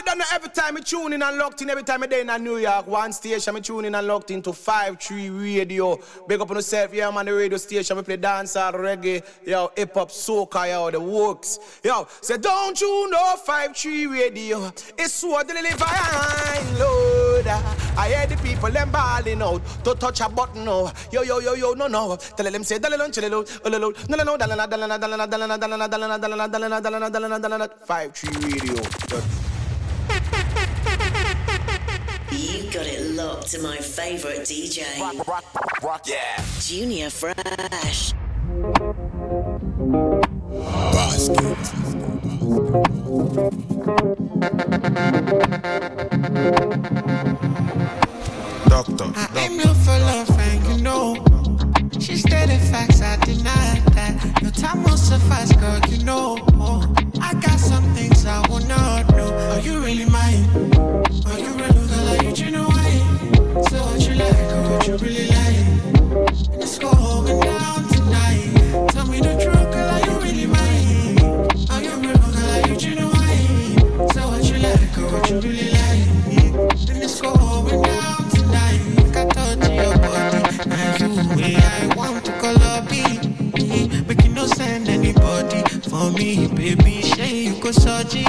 you don't every time I tune in and locked in, every time I day in New York, one station, I tune in and locked into 5-3 radio. Big up on yourself, yeah, man, the radio station, we play dancehall, reggae, yo, hip hop, soca, yo, the works. Yo, say, don't you know 5-3 radio? It's what the live Lord. I hear the people them balling out to touch a button, no. Yo, yo, yo, yo, no, no. Tell them say, dalilon, chililo, ulilo, no, no, no, dalana, dalana, dalana, dalana, dalana, dalana, dalana, dalana, dalana, dalana, dalana, 5-3 radio. Got it locked to my favorite DJ. Rock, rock, rock, yeah. Junior Fresh. Basket. Doctor, I aim low for love, and you know. She stated facts, I deny that. Your time won't suffice, girl, you know. I got some things I will not know. Are you really mine? Are you really girl? Are you genuine? So what you like, or what you really like? Let's go going down tonight. Tell me the truth, girl, are you really mine? Are you real, girl? Are you genuine? So what you like, or what you really like? Want to call up Make you no send anybody for me, baby. Say you go surgery.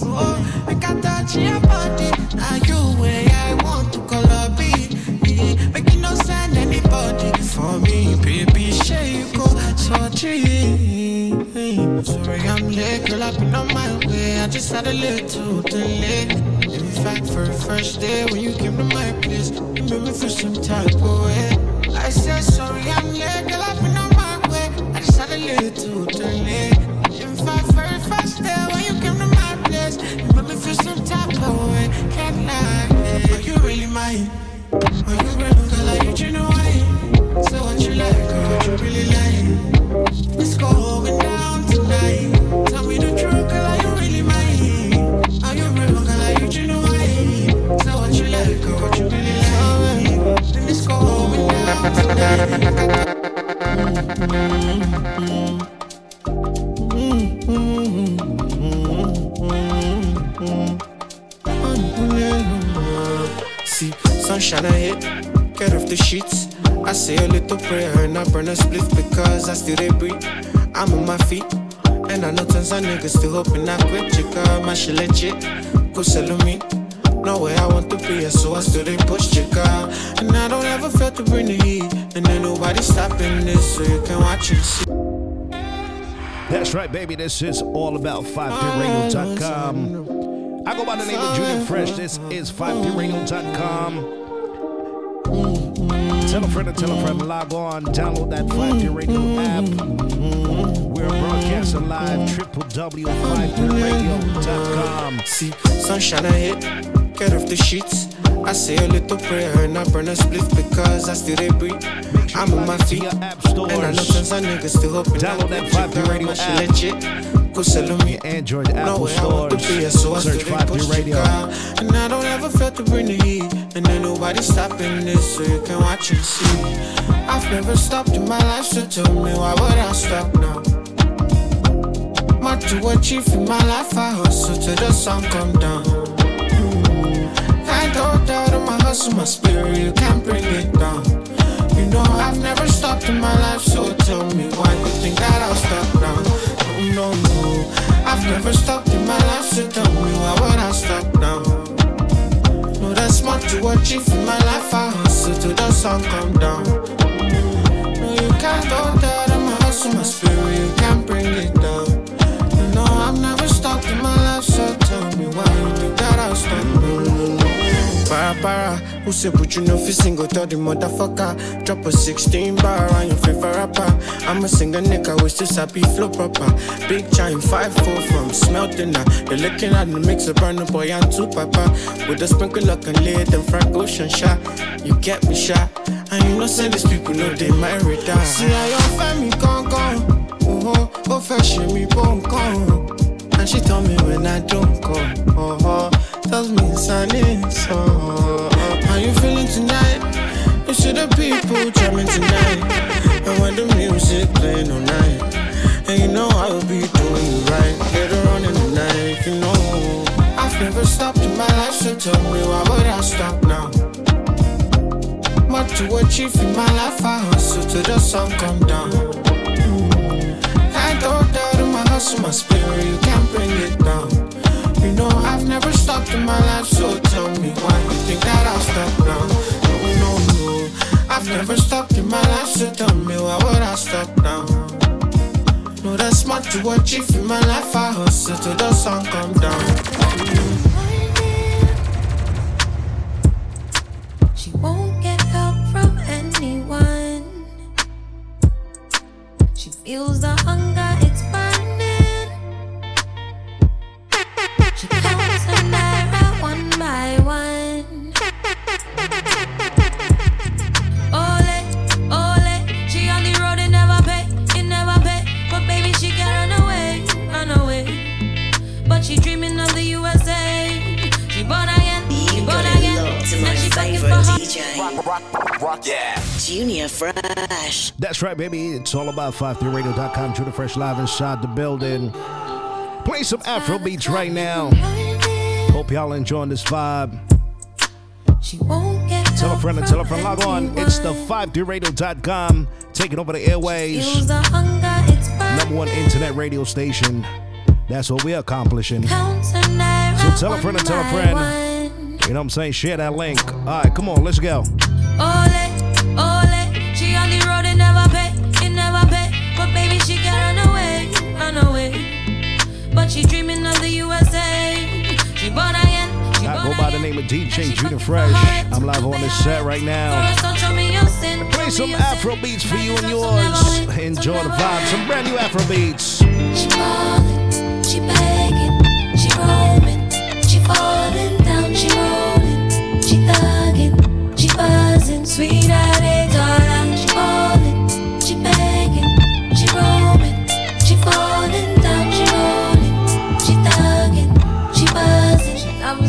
Oh, I can touch your body. Now you way I want to call up Make you no send anybody for me, baby. Say you go surgery. Sorry, I'm late, girl. I've been on my way. I just had a little delay. In fact, for the first day when you came to my place, you made me feel some type of way. I said sorry, I'm late, girl. I've been on my way. I just had a little delay. In fact, for the first day when you came to my place, you made me feel some type of way. Can't lie, are you really mine? Are you real, girl? Are you genuine? So what you like, or what you really like? Let's go See, sunshine I hit, get off the sheets. I say a little prayer and I burn a split because I still they breathe. I'm on my feet, and I know tons of niggas still hoping I quit. Chica, my shit legit, go sell me. No way I want to be, so I still they push chica. And I don't ever feel to bring the heat, and ain't nobody stopping this, so you can watch and see. That's right, baby. This is all about 53radio.com. I go by the name of Junior Fresh. This is 53radio.com. Tell a friend and tell a friend, log on, download that 5 Radio app. We're broadcasting live, www.53radio.com. See, sunshine I hit, get off the sheets. I say a little prayer and I burn a split because I still they breathe. I'm on my feet, and I know tons of niggas still hoping Download that quit. 5P Chica, Radio app. legit. Go sell me. Android, Apple way I want to stores. be a so Search still 5 push Radio. And I don't ever feel to bring the heat. And ain't nobody stopping this, so you can watch and see. I've never stopped in my life, so tell me why would I stop now? Much to achieve in my life, I hustle till the sun come down. I don't doubt in my hustle, my spirit, you can't bring it down. You know I've never stopped in my life, so tell me why you think that I'll stop now? No, no, no. I've never stopped in my life, so tell me why would I stop now? No, that's much to achieve in my life, I hustle till the sun come down. No, you can't don't doubt in my hustle, my spirit, you can't bring it down. You know I've never stopped in my life, Para para, who say put you no fi single tell the motherfucker. Drop a 16 bar on your favorite rapper. I'm a singer nigga, we still sabi flow proper. Big giant 5'4 from smelting now You're looking at the mix of Burna Boy and two papa. With a sprinkle of and lid and Frank Ocean shot You get me shot And you know say these people know they my radar See how your family gone gone. Oh, oh, oh fẹ́ ṣe mi bó And she told me when I don't come, oh, oh tells me an insult. How you feeling tonight? You see the people jamming tonight. And when the music playing all night, and you know I'll be doing you right. Later on in the night, you know. I've never stopped in my life, so tell me why would I stop now? Much to achieve in my life, I hustle till the sun come down. Can't go down in my hustle, my spirit, you can't bring it down. You know I've never stopped in my life, so tell me why you think that I'll stop now? No, no, no. I've never stopped in my life, so tell me why would I stop now? No, that's much to achieve in my life, I hustle till the sun come down. That's right, baby. It's all about 53radio.com. Junior Fresh Live inside the building. Play some Afro beats right now. Hope y'all enjoying this vibe. She won't get Tell a friend and tell a friend. Log on. It's the anyone. 53radio.com. Taking over the airways. The hunger, it's. Number one internet radio station. That's what we're accomplishing. You Counts her naira So tell a friend and tell a friend. one. know what I'm saying? Share that link. All right, come on. Let's go. But she dreaming of the USA. She born again, she I go by the name of DJ Junior Fresh. I'm live on this set right now. First, don't show me your sin, Play some me your sin. Afro beats for you and yours. it's up, some never win, Enjoy the vibe. Some brand new Afro beats. She falling, she begging, she roaming, she falling down, she rolling, she thugging, she buzzing, sweet darling.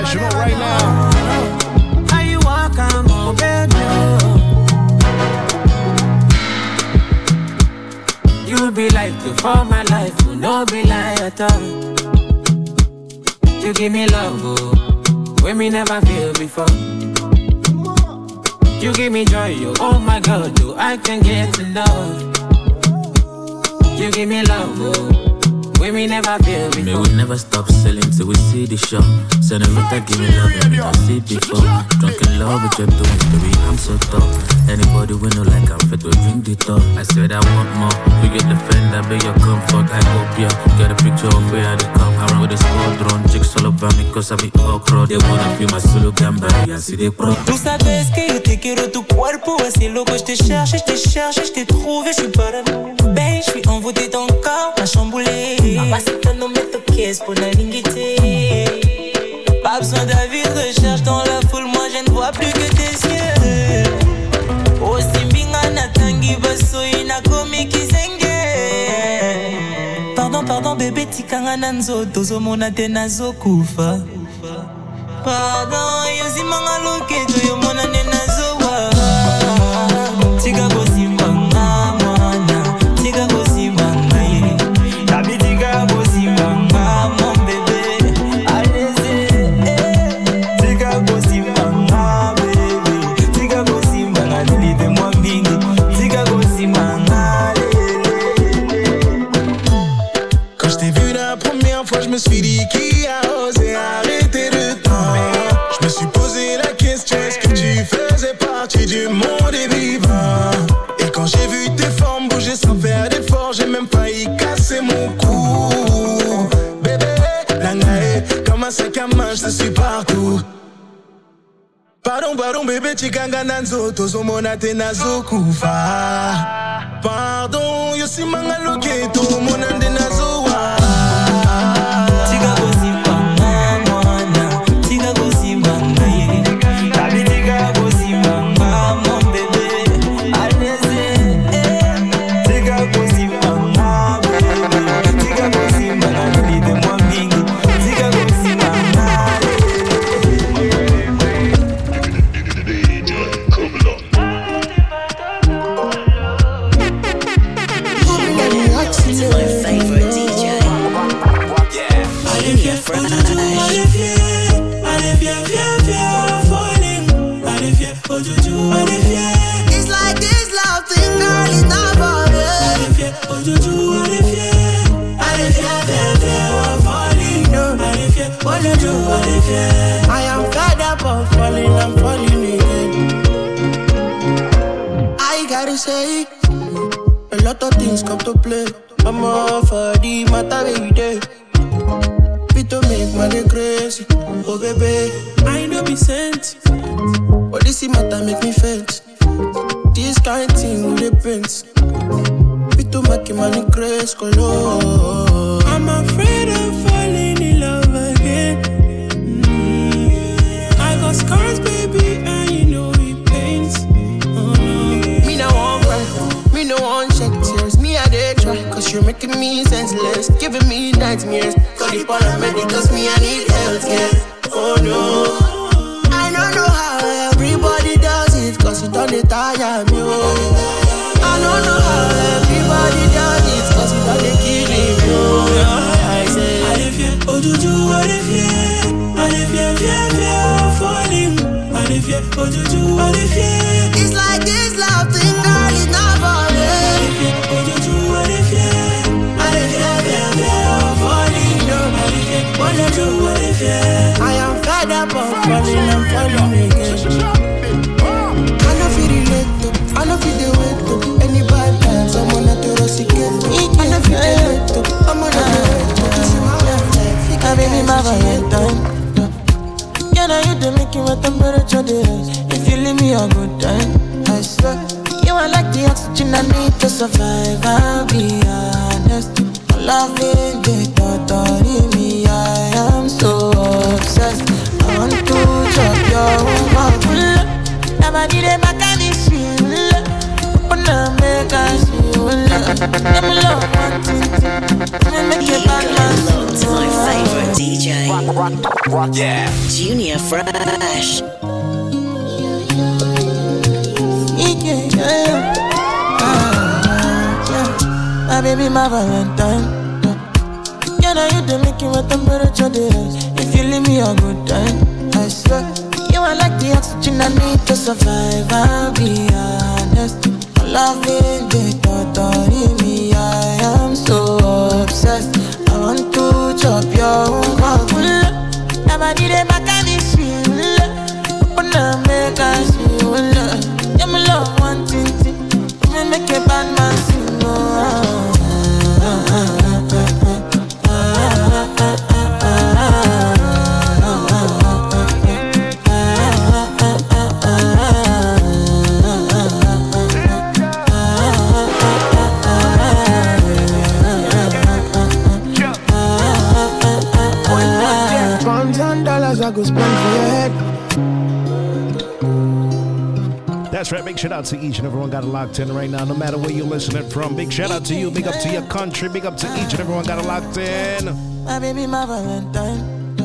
international right now. How you walk, I'm on bed, You be like you for my life, you no be lie at all. You give me love, oh, when me never feel before. You give me joy, oh, oh my God, do I can get enough? You give me love, oh, when me never feel before. we never stop selling till we see the show. Senorita, give me love and not see before. Drunk in love with your doing baby, I'm so tough. Anybody we know like I'm fit, we bring the top. I said I want more. You get the friend, I beg your comfort. I hope you get a picture of where I come. I run with a squadron, chicks all over me cause I be all okra. They wanna feel my solo gamba, I see they pro. Tú sabes que yo te te quiero tu cuerpo, así loco, je te cherche, je te cherche, je t'ai trouvé, je suis pas. Ben, je suis envoûté ton corps, m'a chamboulé. Mamacita, no me toques, pour la linguité. Pas besoin d'avis recherche dans la foule, moi je ne vois plus que tes yeux. Oh, Simbinga Natangi Basoyi Nakomi Kisenge. Pardon, pardon, bébé, tikanga na nzoto, ozomona te nazokufa. Pardon, yozimanga loketo, yomona nde nazowa. vechiganga na nzo tozomona te nazokufa pardon yosimanga loke tomona nde nazowa to play. I'm all for the matter every day. To make money crazy. Oh, baby, I know be sent. But this matter make me faint. This kind thing with the prince. To make money crazy. Color. Nightmares. Call the paramedics, me I need health care. Oh no, I don't know how everybody does it, cause it don't tire me. Oh. I don't know how everybody does it, cause it don't kill me. Oh. I say, I dey fear, oh juju, I dey fear, I dey fear, fear, fear falling. I dey fear, oh juju, I dey fear. It's like this love falling, I'm falling again. I know feel relate to, I know feel the way to any bad times. I'm on a to get to. I know feel the way to, I'm on a to This is my Valentine. Yeah, now you do make my temperature dey rise. If you leave me a good time, I swear. You are like the oxygen I need to survive. I'll be honest. Loving the thought Nobody dey back at this shit. Open up, make us feel love. Let me love one thing. Let me make you bad man. To my favorite DJ. Yeah. Junior Fresh. Yeah, yeah, yeah. Ah, yeah. My baby, my Valentine. Yeah, now you dey make my temperature rise. If you leave me a good time, I swear. Are like the oxygen I need to survive. I'll be honest. Loving the thought of me, I am so obsessed. I want to chop your heart. Nobody dey back at this shit. Open up, make us feel. Yeah, me love one thing, thing. Make a bad That's right. Big shout out to each and everyone got it locked in right now, no matter where you're listening from. Big shout out to you. Big up to your country. Big up to each and everyone got it locked in. My baby, my Valentine.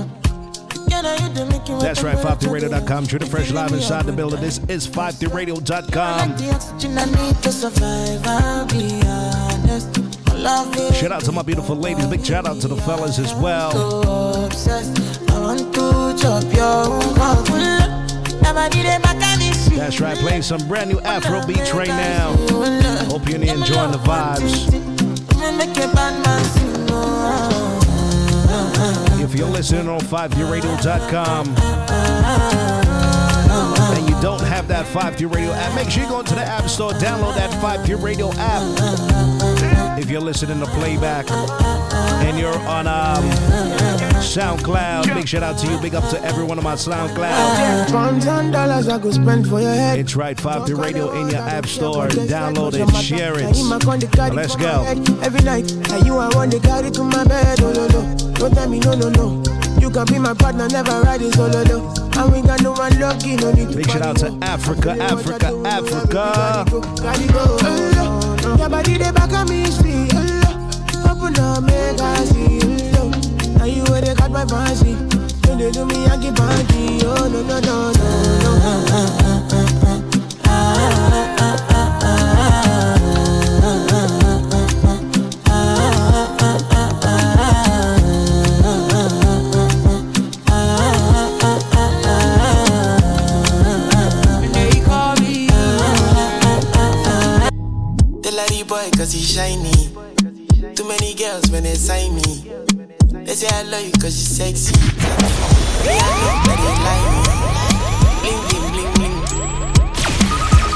Can I you to make you That's right. 53radio.com. Junior Fresh live inside the building. This is 53radio.com. The oxygen I need to survive, I'll be honest. I love it. Shout out to my beautiful ladies. Big shout out to the fellas as well. That's right. Playing some brand new Afro beats right now. Hope you're enjoying the vibes. If you're listening on 53radio.com and you don't have that 53 Radio app, make sure you go into the App Store, download that 53 Radio app. If you're listening to playback and you're on um, SoundCloud, big shout out to you. Big up to every one of my SoundCloud. Pounds and dollars I go spend for your head. It's right, 53 Radio in your App Store. Download it, share it. Let's go. Every night, and you I want to carry to my bed. Oh, no, no. Don't tell me no, no, no. You can be my partner, never ride it solo, no. And we got no one lucky, no need to Big shout out to Africa, Africa, Africa. Gotta go. Your body they back on me, see. Open up, make I see. Now you where they got my fancy. When they do me, get bandy. Oh, no, no, no, no, no. Boy cause he shiny. Too many girls when they sign me. Say I love you cause you sexy. Me, I know that they like me. Bling, bling, bling, bling.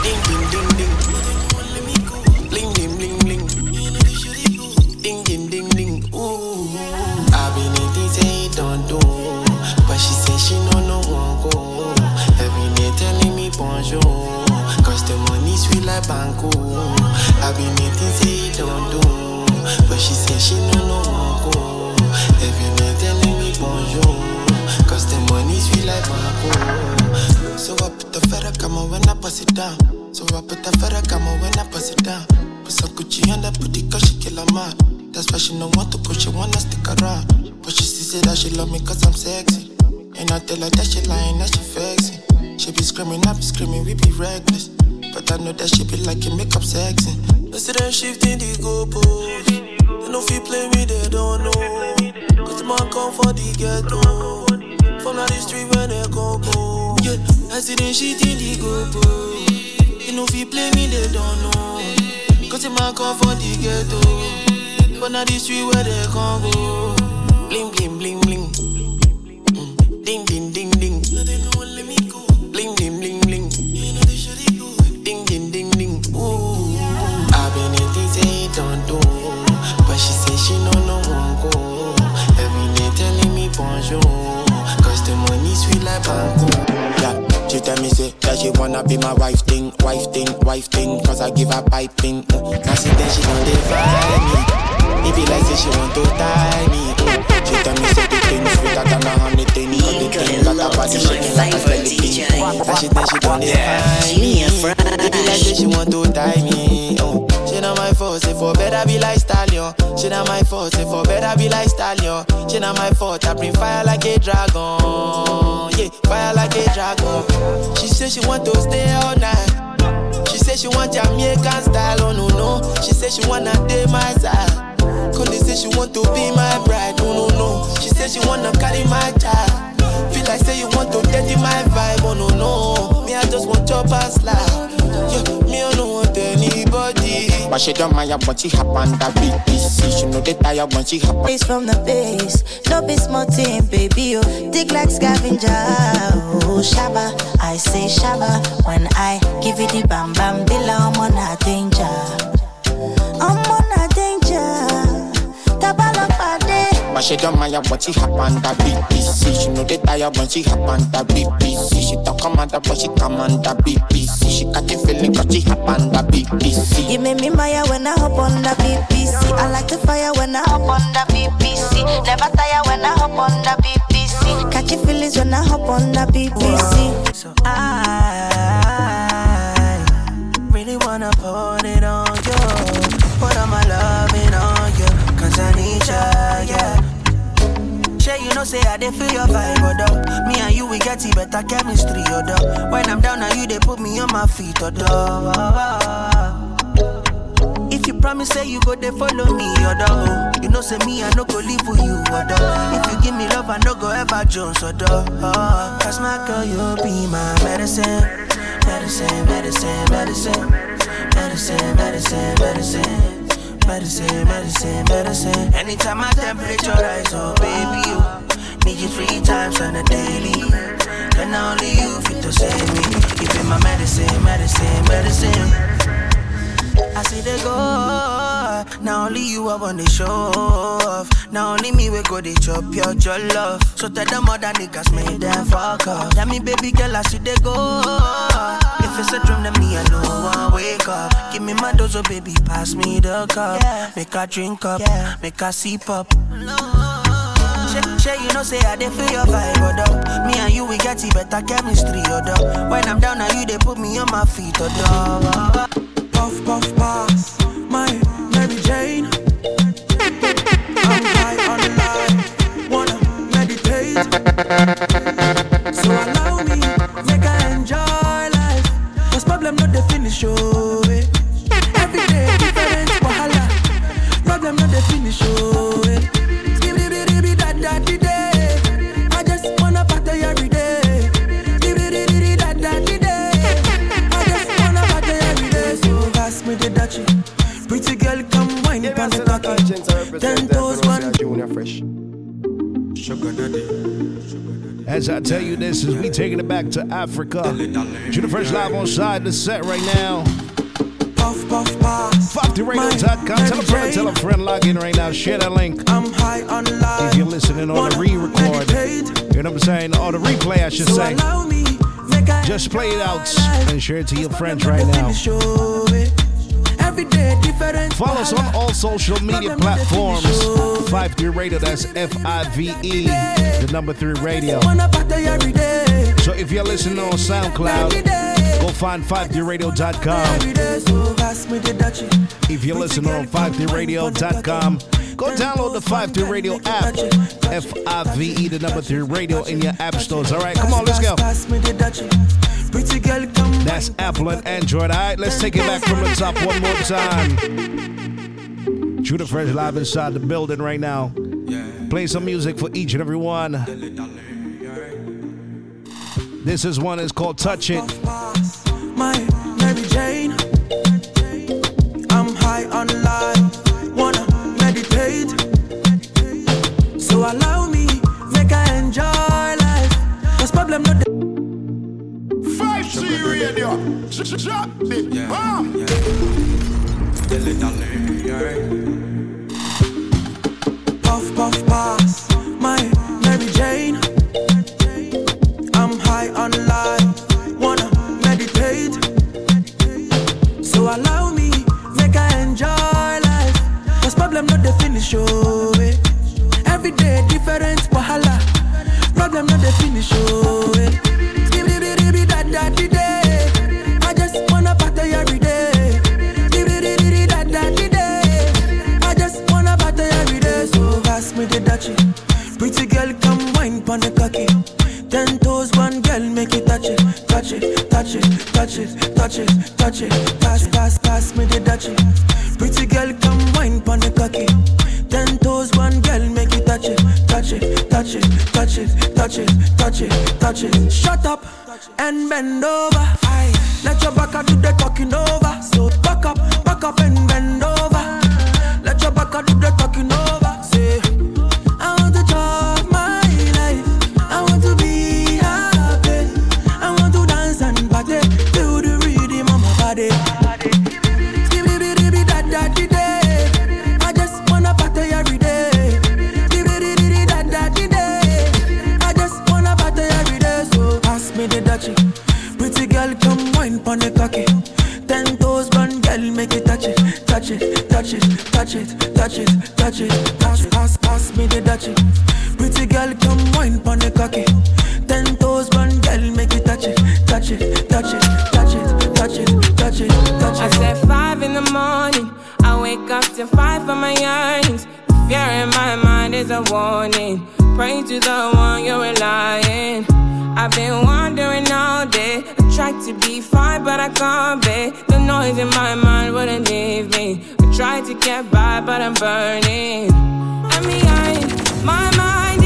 Ding, ding, ding, ding. Bling, bling, bling, bling. Ding, ding, ding, ding. Ooh. I've been in things say don't do. But she say she no no one go. Every day telling me bonjour. Cause the money sweet like banco. I've been in things say don't do. But she say she no no one go. Every day telling me bonjour. Cause the money sweet like banco. So I put the feather come on when I pass it down. So I put the feather come on when I pass it down. Put some Gucci on that booty cause she kill a. That's why she no want to push, she wanna stick around. But she still say that she love me cause I'm sexy. And I tell her that she lying, that she flexing. She be screaming, I be screaming, we be reckless. But I know that she be liking makeup sexy. Instead of shifting the goalpost. They no feel play me, they don't know. Cause the man come for the ghetto. From the street where they go go. Yeah, I see them shit in the goalpost. They no feel play me, they don't know. Cause the man come for the ghetto. From the street where they come go. Bling, bling, bling, bling. Mm. Ding, ding, ding, ding. Bling, bling, bling, like. Yeah, she tell me say that she wanna be my wife thing, wife thing, wife thing. Cause I give her piping. Mm. Now see then she don't define me. It be like say she want to tie me. Mm. She tell me say the things sweeter than a honey thing. Cause the thing got her body shaking like a belly thing. Now she then she don't define me. It be like say she want to tie me. Oh. Not my fault, say for better be like stallion. She not my fault, say for better be like stallion. She not my fault, I bring fire like a dragon. Yeah, fire like a dragon. She say she want to stay all night. She say she want Jamaican style, oh no no. She say she wanna date my side. Cause say she want to be my bride, no no no. She say she wanna carry my child. Feel like say you want to dirty my vibe, oh no no. Me I just want chop and slide. Yeah, me I don't want anybody. But she don't mind when she hop on that big PC. She know they tired when she hop on. Face from the base, no be small thing, baby. Oh, dig like scavenger. Oh, shaba, I say shaba when I give it the bam bam. Bila, I'm on a danger. I'm on But she don't mind when she hop on that big PC. She know they tired when she hop on that big PC. She talk commander but she command that big PC. She got the feeling cause she hop on that big PC. You make me maya when I hop on the BBC. I like the fire when I hop on the BBC. Never tire when I hop on the BBC. Catchy feelings when I hop on the BBC. So I know say I dey feel your vibe, oh, odo. Me and you we get it better chemistry, oh, odo. When I'm down, now you they put me on my feet, oh, odo. If you promise say you go they follow me, odo. You know say me I no go leave for you, odo. If you give me love, I no go ever Jones, odo. Cause my girl, you be my medicine, medicine, medicine, medicine, medicine, medicine, medicine. Medicine, medicine, medicine. Anytime my temperature rise, oh baby, you need you three times on a daily. And only you fit to save me. You be my medicine, medicine, medicine. I see they go. Now only you I want to show off. Now only me we go they chop your your love. So tell them other niggas make them fuck off. Tell me baby girl I see they go. If it's a dream then me I know I wake up. Give me my dose, oh baby pass me the cup. Make her drink up, make her sip up. Shay, Shay, you know say I dey feel your vibe, oh, odo. Me and you we get it better chemistry, oh, odo. When I'm down, now you they put me on my feet, oh, odo. Puff, puff, pass. My Mary Jane. High on. Wanna meditate. So allow me, make I enjoy life. Cause problem not the finish, oh. As I tell you this, is we taking it back to Africa. Fresh live on side the set right now. Puff, puff, pass. 53radio.com. Tell a friend, tell a friend, log in right now. Share that link. I'm high on life. If you're listening on the re-record, you know what I'm saying, or the replay, I should So say. me, Just play it out and share it to your friends right now. Follow us on all social media platforms. 53 Radio, that's F I V E, the number 3 radio. Wanna party every day. So if you're listening on SoundCloud, go find 53radio.com. Every day, so pass me the dachi. If you're listening on 53radio.com, go download the 53 Radio app. F I V E, the number 3 radio in your app stores. All right, come on, let's go. Pass me the dachi. Pretty girl, come That's Apple and Android. All right, let's take it back from the top one more time. Junior Fresh live inside the building right now. Play some music for each and every one. This is one It's called Touch It. 53 Radio. Drop it. Bam. puff puff pass. My Mary Jane. I'm high on life, wanna meditate. So allow me, make I enjoy life. Cause problem not the finish, oh. eh. Every day different wahala. Problem not the finish, oh. eh. Touch it, touch it, touch it. Pass, pass, pass me the dachi. Pretty girl, come wine pon the cocky. Ten toes, one girl, make it touch it, touch it, touch it, touch it, touch it, touch it, touch it. Shut up and bend over. Aye. Let your back do the talking over. So back up, back up and bend over. fight for my yearnings. The fear in my mind is a warning. Pray to the one you're relying. I've been wandering all day. I tried to be fine, but I can't be. The noise in my mind wouldn't leave me. I tried to get by, but I'm burning. I'm my mind.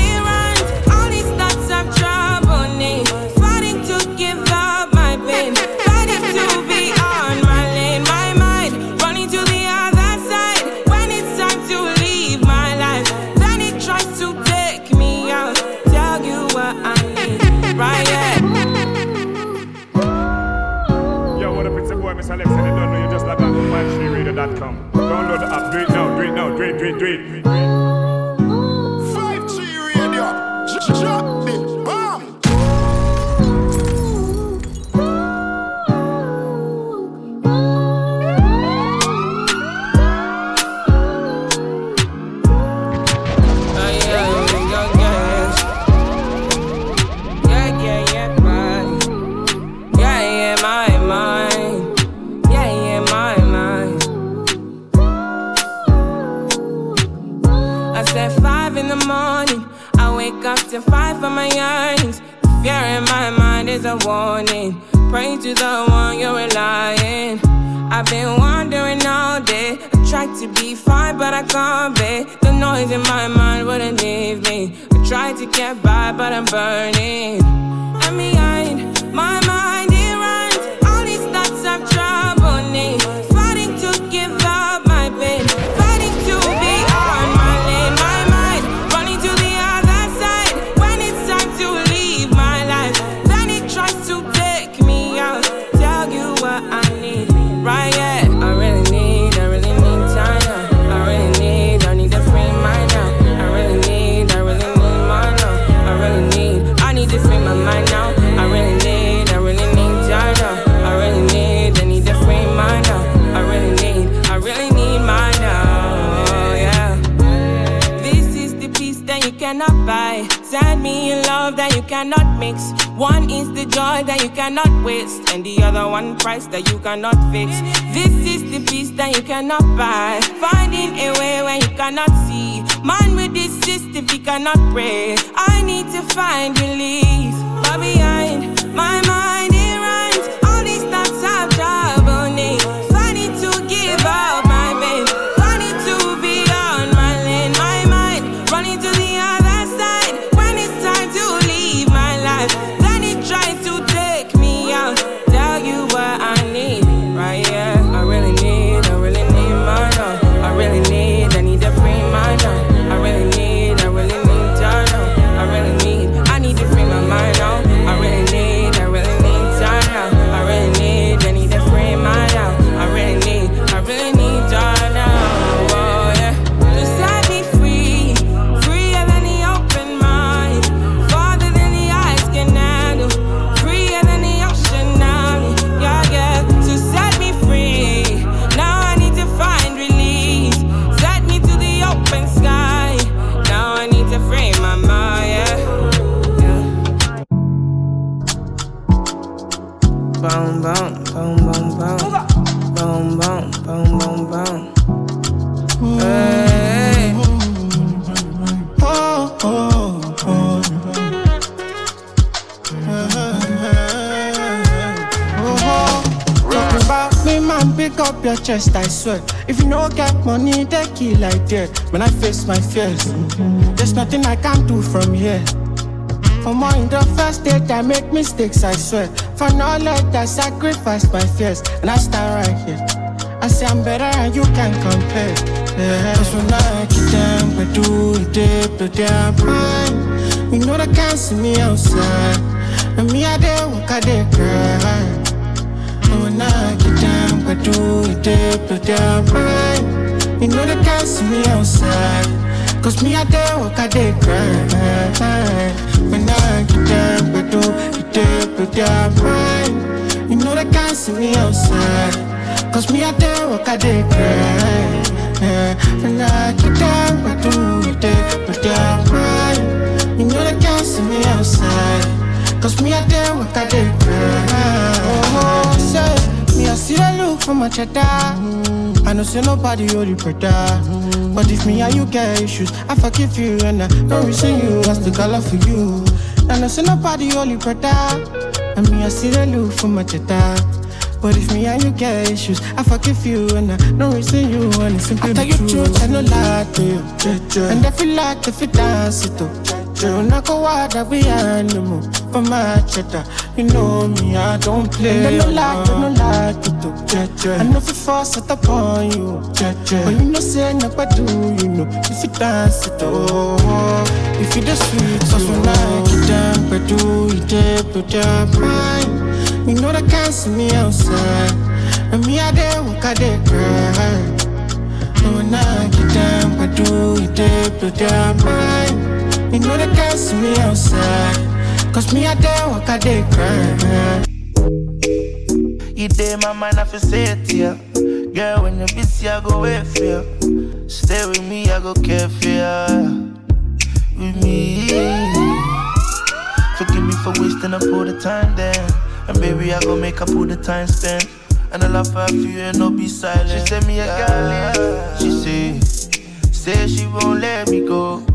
dear when I face my fears. There's nothing I can do from here. For more in the first date, I make mistakes, I swear. For knowledge, I sacrifice my fears, and I stand right here. I say I'm better, and you can compare. Yeah. Cause when I get down, I do it deep the damn fine. You know they can't see me outside. And me, I dare walk, I dare cry. And when I get down, I do it deep the damn fine. You know they can't see me outside. Cause me out there, walk I did grind. When I get down, but do it day, but down mine. You know they can't see me outside. Cause me out there, walk I did grind. When I get down, but do it day, but down mine. You know they can't see me outside. Cause me out there, walk I did for my cheddar. I know say nobody you brother. But if me and you get issues, I forgive you and I don't reason you. What's the color for you? I know say nobody you brother. And me I see the look for my cheddar. But if me and you get issues, I forgive you and I don't reason you and it's simply I tell you truth, I no lie to you. And if you like, if you dance it up. You not go out that we animal for my cheddar. You know me, I don't play. And I no like, I no like it too. I know if you force it upon you. But you know say nobody do, you know. If you dance it oh, if you the sweet, cause when I get down, but do you dip, but you're mine. You know they can't see me outside. And me, I dare walk, I dare cry. When I get down, but do you dip, but you're mine. You know they can't see me outside. Cause me, I dare walk, I dare cry. You day my mind, I feel say it to you. Girl, when you're busy, I go wait for you. Stay with me, I go care for you. With me. Forgive me for wasting up all the time then. And baby, I go make up all the time spent. And I love her for you and no be silent. She send me a girl, yeah. she say, say she won't let me go.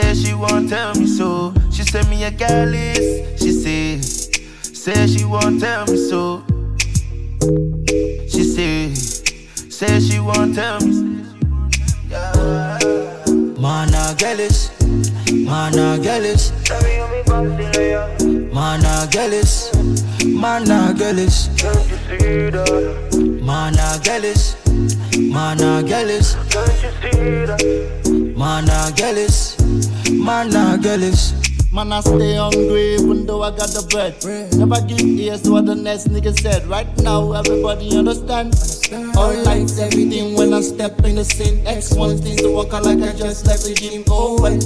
Say she won't tell me so. She send me a girl. She say, say she won't tell me so. She say, say she won't tell me. Yeah. Mana Gyalis, mana Gyalis, mana Gyalis, mana Gyalis, mana Gyalis, mana Gyalis, mana Gyalis, mana Gyalis. Man, I stay hungry even though I got the bread. Never give ears to what the next nigga said. Right now, everybody understand. All lights, everything when I step in the scene. X one things to walk out like I just left the gym. Oh well,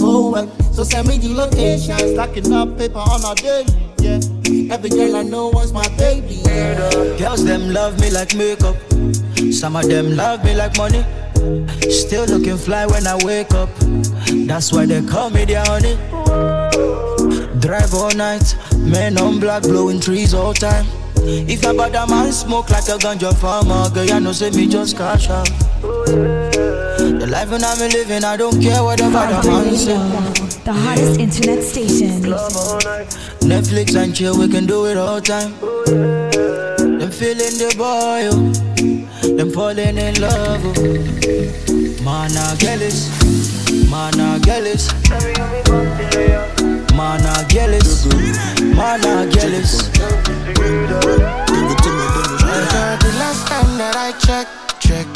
oh well. So send me the location, stacking up paper on our daily. Yeah, every girl I know wants my baby. Yeah. Girls them love me like makeup. Some of them love me like money. Still looking fly when I wake up. That's why they call me their honey. Drive all night, men on black blowing trees all time. If a bad man smoke like a ganja farmer, girl, you know say me just cash out. The life and I'm living, I don't care what the man say. The hottest internet station. Netflix and chill, we can do it all time. Them feeling the boy, oh. Them falling in love. Oh. Mana Gyalis, mana Gyalis, mana Gyalis, mana Gyalis. My girl, the last time that I checked, check.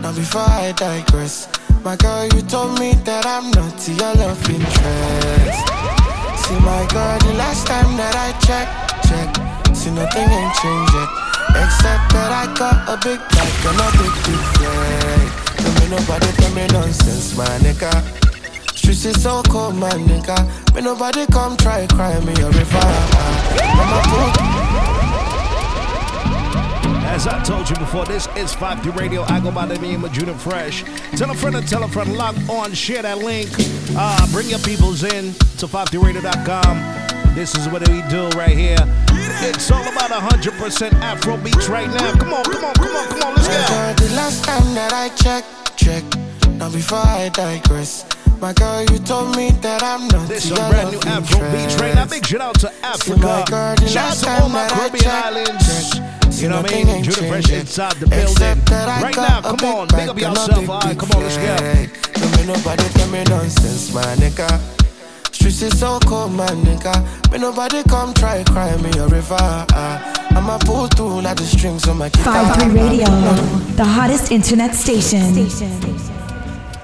Now before I digress, my girl, you told me that I'm not your love interest. See, my girl, the last time that I checked, check. See, nothing ain't changed yet, except that I got a big bag and a big big flag. Don't me nobody tell me nonsense, my nigga. Streets is so cold, my nigga. Me nobody come try cry me a river. Mama put As I told you before, this is 53 Radio. I go by the name of Junior Fresh. Tell a friend and tell a friend, log on, share that link. Uh, bring your peoples in to 53radio.com. This is what we do right here. It's all about 100% Afro beats right now. Come on, come on, come on, come on, let's go. girl, the last time that I checked, check. Now before I digress, my girl, you told me that I'm not This is a brand new Afro beats right now. Big shout out to Africa. my girl, Shout out to all my Caribbean checked, islands. You know what I mean? Junior Fresh inside the building. Except that I Right now, come on, big up yourself. All right, come on, let's go. Don't nobody tell me nonsense, my nigga. Streets is so cold, my nigga. Me nobody come try cry me a river. Uh, I'ma pull through like the strings on my guitar. 53 Radio, the hottest internet station.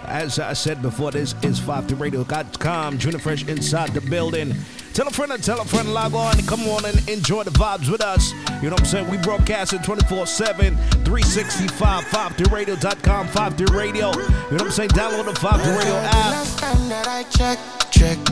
As I said before, this is 53radio.com. Junior Fresh inside the building. Tell a friend and tell a friend, log on, come on and enjoy the vibes with us. You know what I'm saying? We broadcast it 24 7, 365, 53radio.com, 5 Radio. You know what I'm saying? Download the 5 Radio app. Last time that I check, check.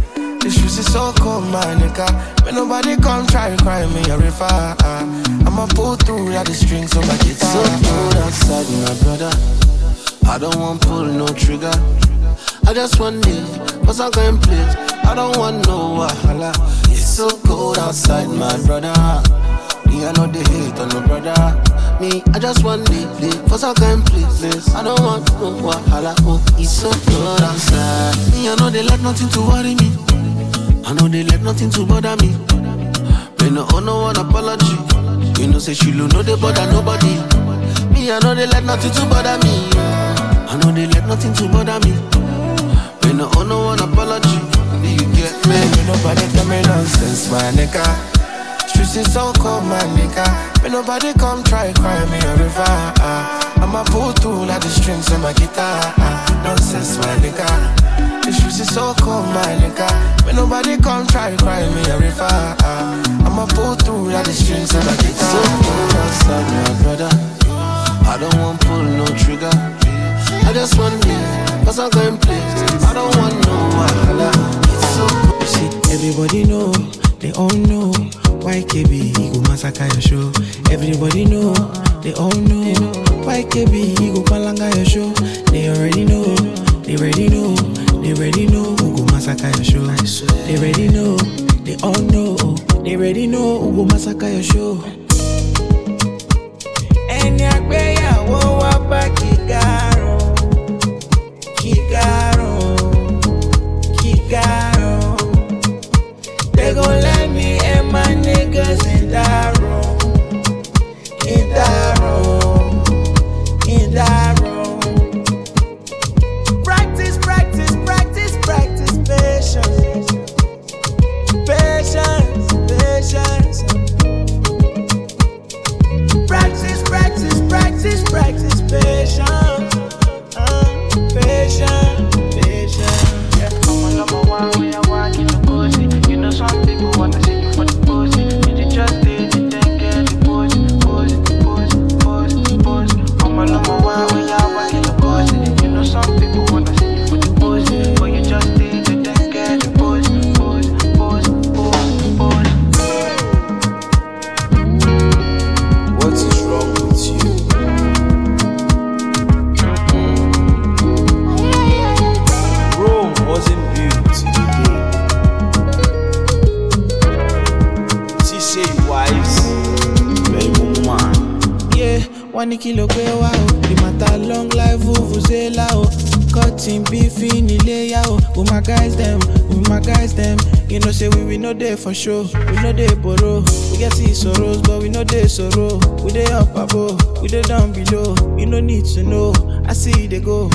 The streets is so cold, my nigga. When nobody come try to cry me a river. I'ma pull through like the strings on my guitar. It's so cold outside, my brother. I don't want pull no trigger. I just want it, cause I'm going place. I don't want no wahala. It's so cold outside, my brother. Me, I know the hate on no brother. Me, I just want it, live for some kind place. I don't want no wahala. Oh, it's so cold outside. Me, I know they let nothing to worry me. I know they let nothing to bother me. Me no owe no one apology. You know say she know they bother nobody. Me, I know they let nothing to bother me. I know they let nothing to bother me. Me no owe no one apology. Do you get me? Ain't nobody tell me nonsense, my nigga. Streets is so cold, my nigga. When nobody come try cry me a river. Ah. I'ma pull through like the strings on my guitar. Ah. Nonsense, my nigga. The streets is so cold, my nigga. When nobody come try cry me a river. Ah. I'ma pull through like the strings on my guitar. So cold outside, my brother. I don't want pull no trigger. I just want live, cause I'm going place. I don't want no wahala. It's so cold. See, everybody know, they all know. YKB, he go massacre your show. Everybody know, they all know. YKB, he go palanga your show. They already know, they already know, they already know who go massacre your show. They already know, they all know, they already know who go massacre your show. Ẹni àgbéyàwó wá no dey for show, we no dey borrow. We get see sorrows but we no dey sorrow. We dey up above, we dey down below. You no need to know, I see dey go.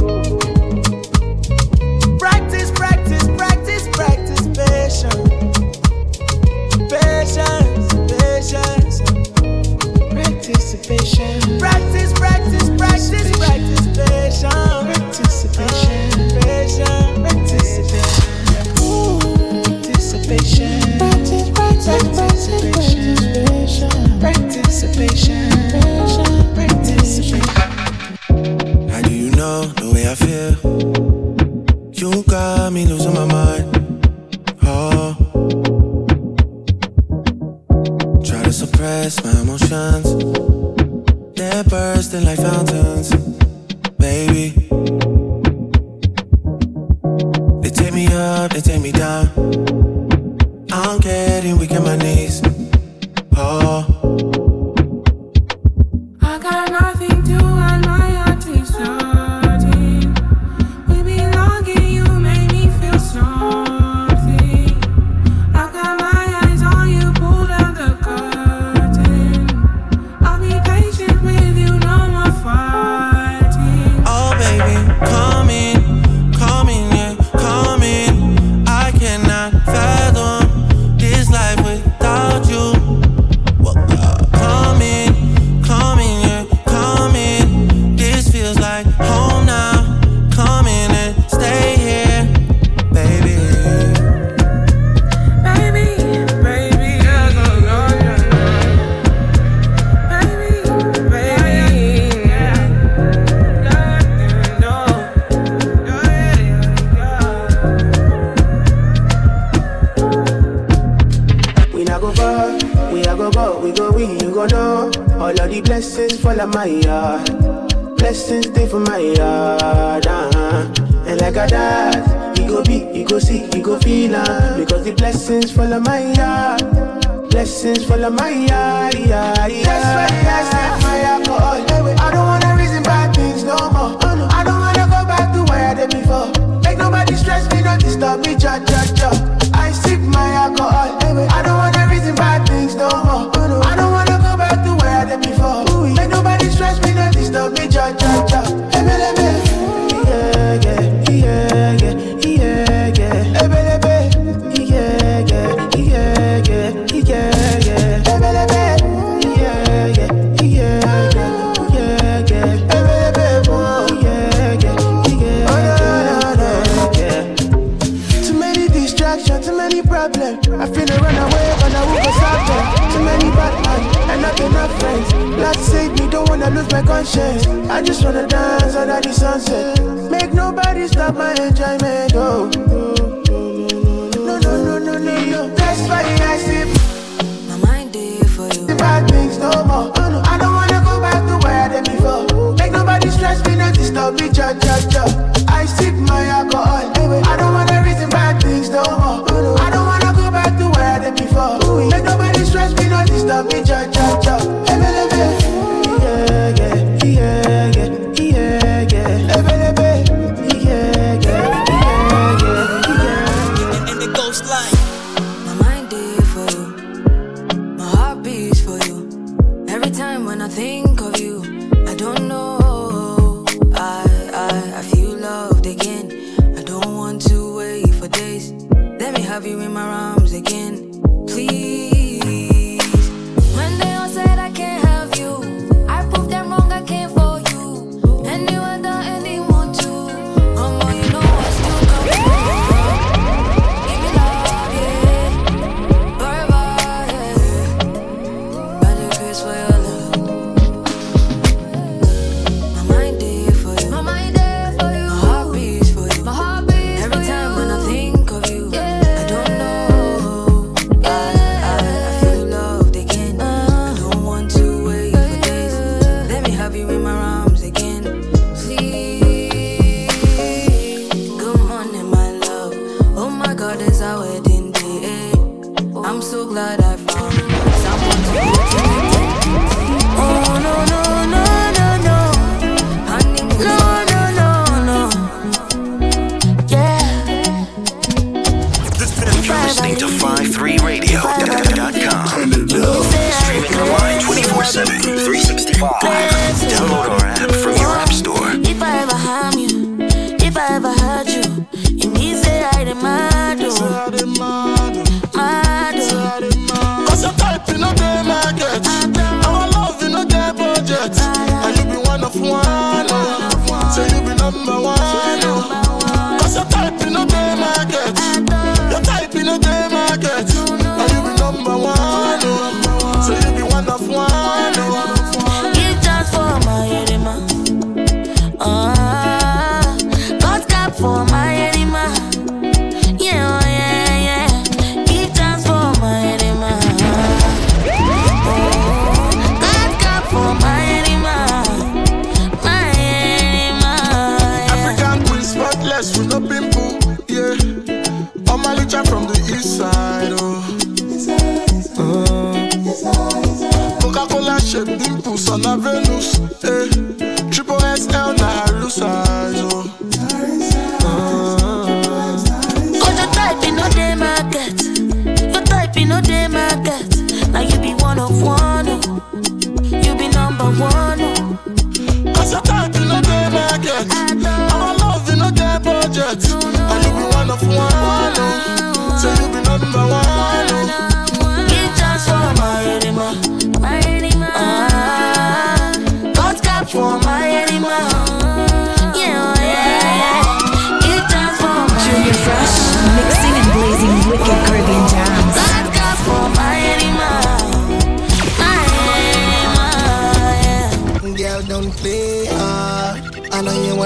I got nothing action, too many problems. I feel a run away, but I won't stop them? Too many bad men, and not enough friends. Lord save me, don't wanna lose my conscience. I just wanna dance under the sunset. Make nobody stop my enjoyment, oh. No, no, no, no, no, no. That's why I sleep. My mind is for you. The bad things no more. Oh, I don't wanna go back to where I did before. Make nobody stress me, not disturb me, judge, judge, judge. I sip my alcohol. I don't wanna That be cha cha cha.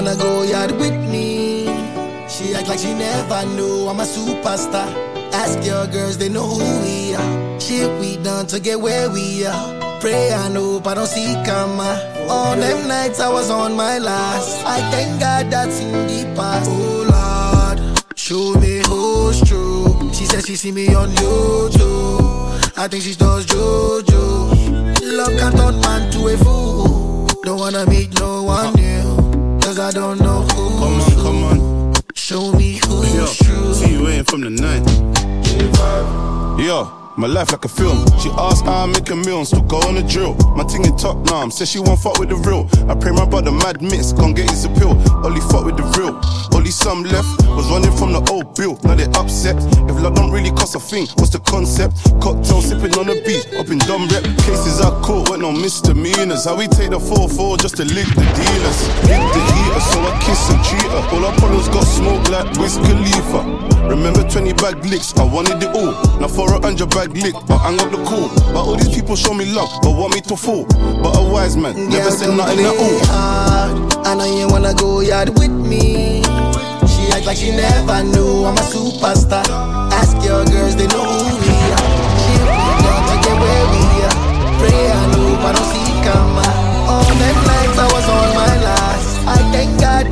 wanna go yard with me. She act like she never knew I'm a superstar. Ask your girls, they know who we are. Shit we done to get where we are. Pray I know, I don't see karma. All them nights I was on my last. I thank God that's in the past. Oh Lord, show me who's true. She says she see me on YouTube. I think she does JoJo. Love can't turn man to a fool. Don't wanna meet no one. I don't know who. Come on, come on. Show me who's Yo, true. see you waiting from the night. Yo. My life like a film. She asked how I make a and still go on the drill. My ting in top now, says she won't fuck with the real. I pray my brother mad mix, gon' get his appeal. Only fuck with the real. Only some left was running from the old bill. Now they upset. If love don't really cost a thing, what's the concept? Cocktail sipping on the beat, up in dumb rep. Cases I caught went on misdemeanors. How we take the 4-4 just to lick the dealers. Hit the heater, so I kiss and treat her. All our problems got smoke like Wiz Khalifa. Remember 20 bag licks, I wanted it all. Now for a hundred bag lick, I hang up the call. But all these people show me love, but want me to fall. But a wise man never Girl, said nothing at all. hard. I know you wanna go yard with me. She act like she never knew I'm a superstar. Ask your girls, they know who we are. She we done to get where we are. Pray and hope I don't see karma. All them nights I was on my last. I thank God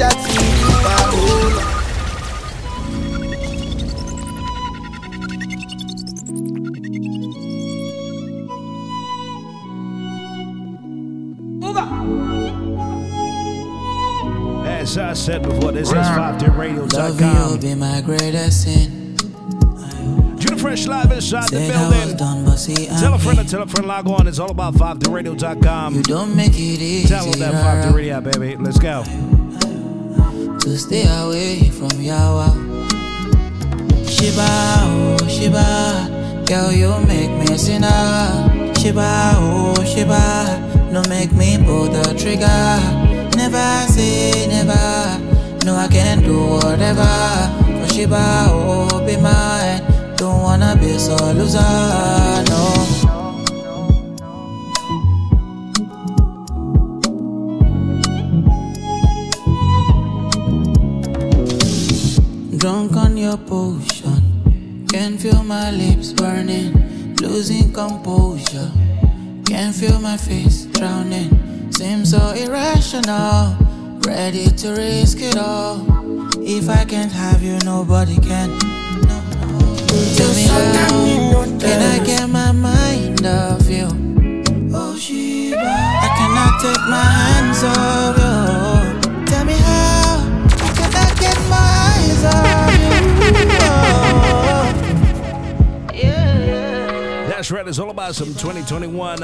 As I said before, this is Love you will be my greatest sin. Junior Fresh live inside the Said was building. done, but see, Tell a friend to tell a friend, log on. It's all about 53radio.com. You don't make it easy. Download that 5 radio baby. Let's go. to stay away from Yawa. Shiba, oh Shiba, girl you make me sinner. Shiba, oh Shiba, no make me pull the trigger. Never say never, no I can do whatever. For Shiba, oh be mine, don't wanna be so loser, no. Drunk on your potion, can feel my lips burning, losing composure. Can feel my face drowning, seems so irrational. Ready to risk it all. If I can't have you, nobody can. No. Tell me how can I get my mind off you? Oh I cannot take my hands off you. Tell me how can I get my eyes off you? Oh. That's right. It's all about some 2021.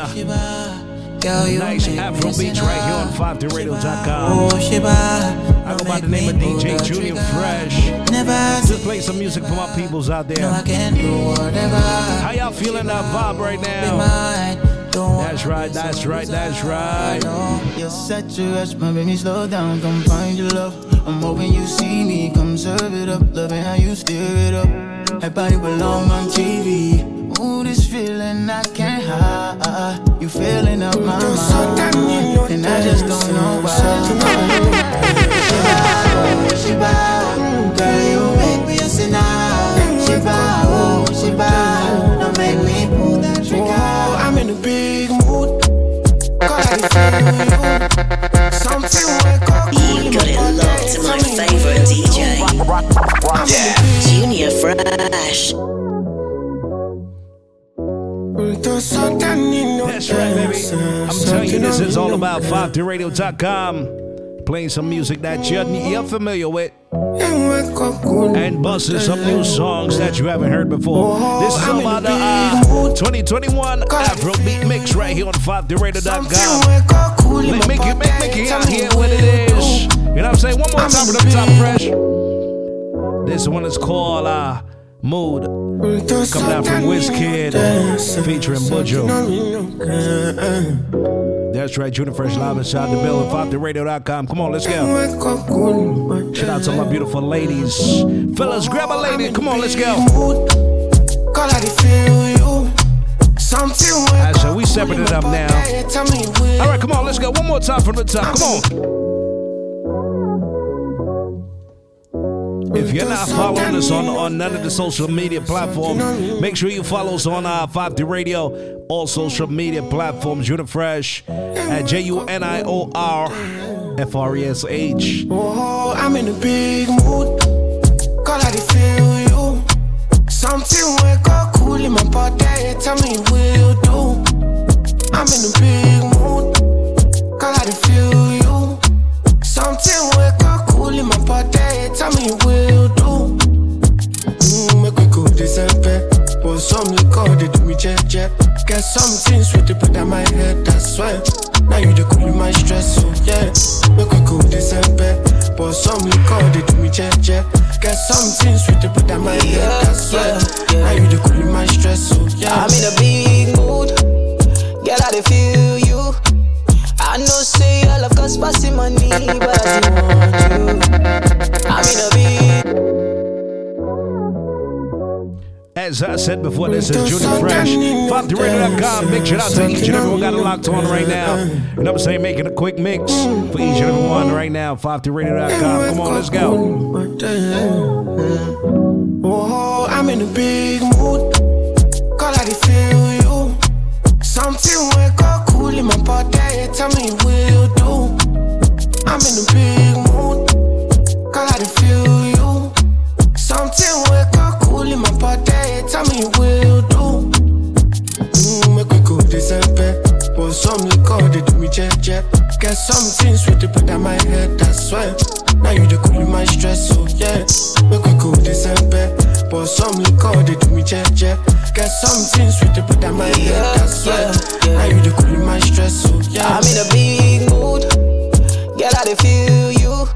Girl, you nice Afro beats right here on 5theradio.com. Oh I go by the name of DJ Junior Fresh. Never Just play some music for my peoples out there. No, I can do whatever. How y'all feeling that vibe right now? That's right, that's right, that's right. You're such a rush, my baby, slow down, come find your love. I'm hoping you see me, come serve it up, loving how you stir it up. That body belong on TV. Ooh, this feeling I can't hide. You feeling up my mind, and I just don't know why. Shiba, Shiba, girl, you make me a sinner. Shiba, oh, don't make me pull that trigger. Oh, I'm in a big mood. Cause I feel. Something wake up. You got it locked to my favorite DJ. Junior Fresh. This is all about 53radio.com. Playing some music that you're, familiar with. And busting some new songs that you haven't heard before. This is all about the uh, 2021 Afrobeat mix right here on 53radio.com. Make, make it, make, make it out here what it is. You know what I'm saying? One more time for the top fresh. This one is called uh, Mood. Coming out from Wizkid featuring Buju. That's right, Junior Fresh Live inside the building, 53radio.com. Come on, let's go. Shout out to my beautiful ladies. Fellas, grab a lady. Come on, let's go. Alright, so we stepping it up now. Tell me when. All right, come on, let's go. One more time from the top. Come on. If you're not following us on, on none of the social media platforms, make sure you follow us on uh, 53 Radio, all social media platforms. Junior Fresh at J U N I O R F R E S H. Oh, I'm in a big mood. Call I feel you. Something wake up cool in my body. Tell me will do. I'm in a big mood. Call I feel you. Something wake up cool in my body. Tell me will jet jet. Get something sweet to put on my head. That's why. Now you the cool my stress, so yeah. Make we go December. But some liquor they do me jet jet. Get something sweet to put on my head. That's why. Now you the cool my stress, so yeah. I'm in a big mood. Girl, I feel you. I know say I love cause passing money, but I still want you. I'm in a big As I said before, this is Junior Fresh. 53radio.com. Big shout out to each and everyone got it locked on right now. You know I'm saying? Making a quick mix for each and every mm-hmm. one right now. 53radio.com. Come on, let's go. Oh, I'm in a big mood. Call I feel you. Something wake up cool in my body. Tell me will do. I'm in a big mood. Jet jet. Get something sweet to put on my head. That's why. Now you the cool my stress, so yeah. Make we go December. But some liquor they do me jet jet. Get something sweet to put on my head. That's why. Now you the cool my stress, so yeah. I'm in a big mood. Girl, I feel you.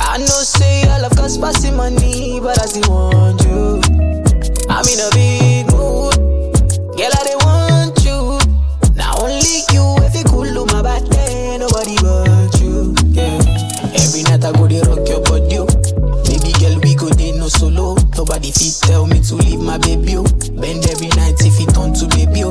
I know say I love cause passing money, but I still want you. I'm in a big Nobody fit tell me to leave my baby. oh. Bend every night if it turn to baby. Oh,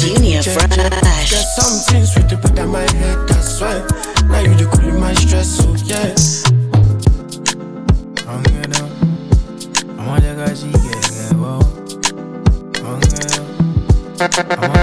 Junior Fresh. Get something sweet to put on my head, that's why. Now you the cool my stress, so yeah. Said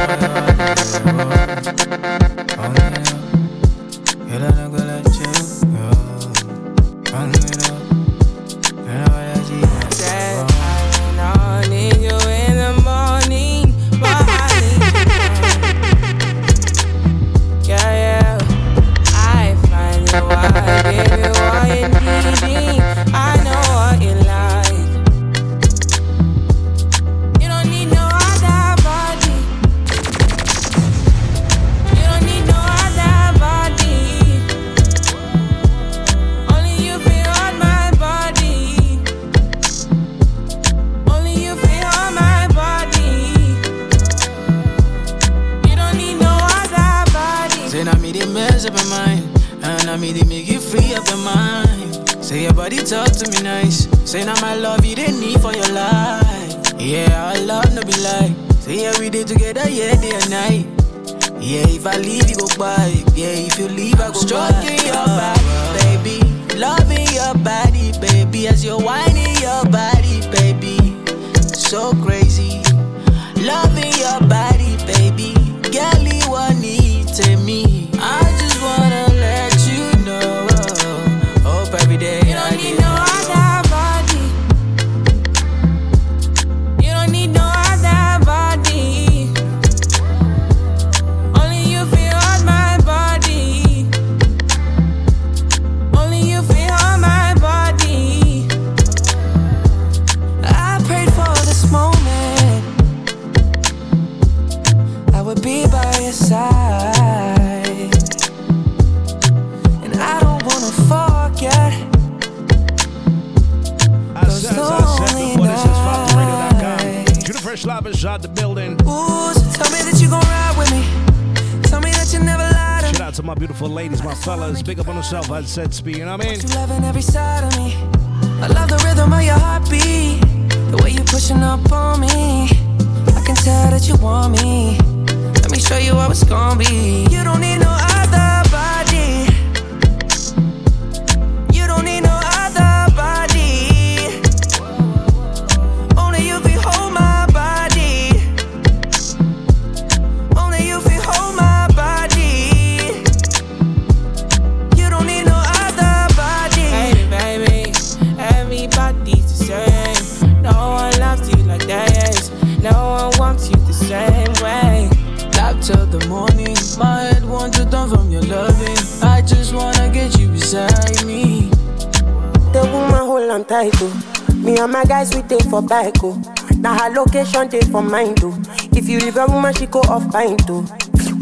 on yourself, I said speed, you know what I mean? You loving every side of me. I love the rhythm of your heartbeat. The way you're pushing up on me. I can tell that you want me. Let me show you how it's gonna be. You don't need no we take for bike, oh. Now her location, take for mine, too. Oh. If you leave a woman, she go off pine, too. Oh.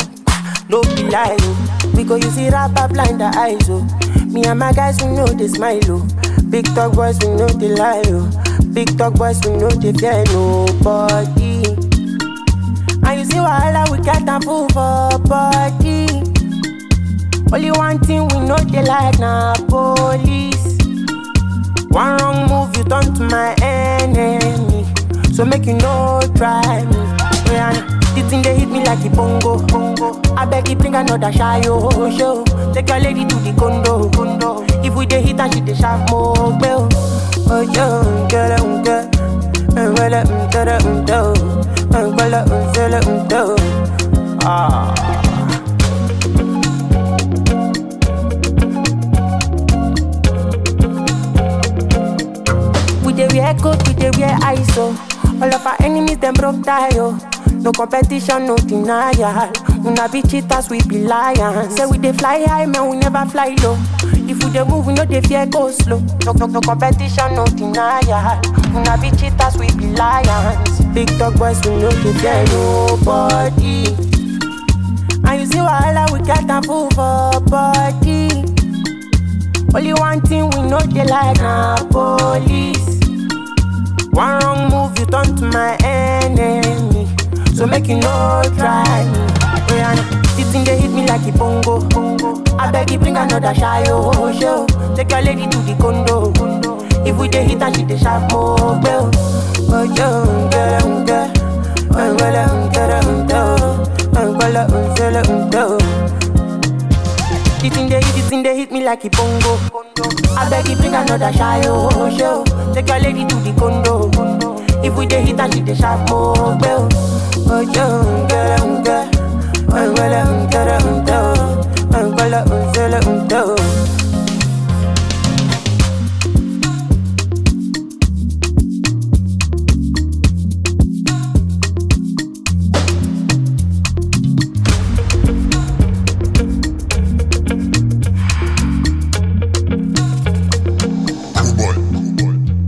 No be lie, oh. We go use rapper blind the eyes, oh. Me and my guys, we know they smile, oh. Big talk boys, we know they lie, oh. Big talk boys, we know they fear nobody. And you see wahala, we got a fool for body. Only one thing we know they like na police. One wrong move, you turn to my enemy. So make you no try me. Rihanna, the thing they hit me like a bongo, bongo. I beg you bring another shy show. Take your lady to the condo, condo. If we dey hit and she dey sharp more. Oh yo, girl, um, girl. Um, well, um, girl. Um, well, um, girl, um, do. Ah. Dey wear coat, we dey wear ISO. All of our enemies them broke tie oh. No competition, no denial. Una be cheaters, we be lions. Say we dey fly high, man, we never fly low. If we dey move, we no dey fear go slow. No, no, no competition, no denial. Una be cheaters, we be lions. Big dog boys, we no dey fear nobody. And you see wahala, we get a fool for body. Only one thing we know they like na police. One wrong move, you turn to my enemy. So make you no try me. Rihanna, this thing they hit me like a bongo. bongo. I beg you bring another shy oh show. Take your lady to the condo. condo. If we dey hit and she dey sharp more bell. Oh yo, girl, um, girl. Um, girl, um, girl, girl. Girl, girl, girl. The thing they hit, the thing they hit me like a bongo. I beg you bring another shy oh show. Take your lady to the condo. If we dey hit and she dey sharp more bell. Oh yo, girl, um, girl. Um, girl, um, girl, um, girl. Um, girl, um, girl, um, girl.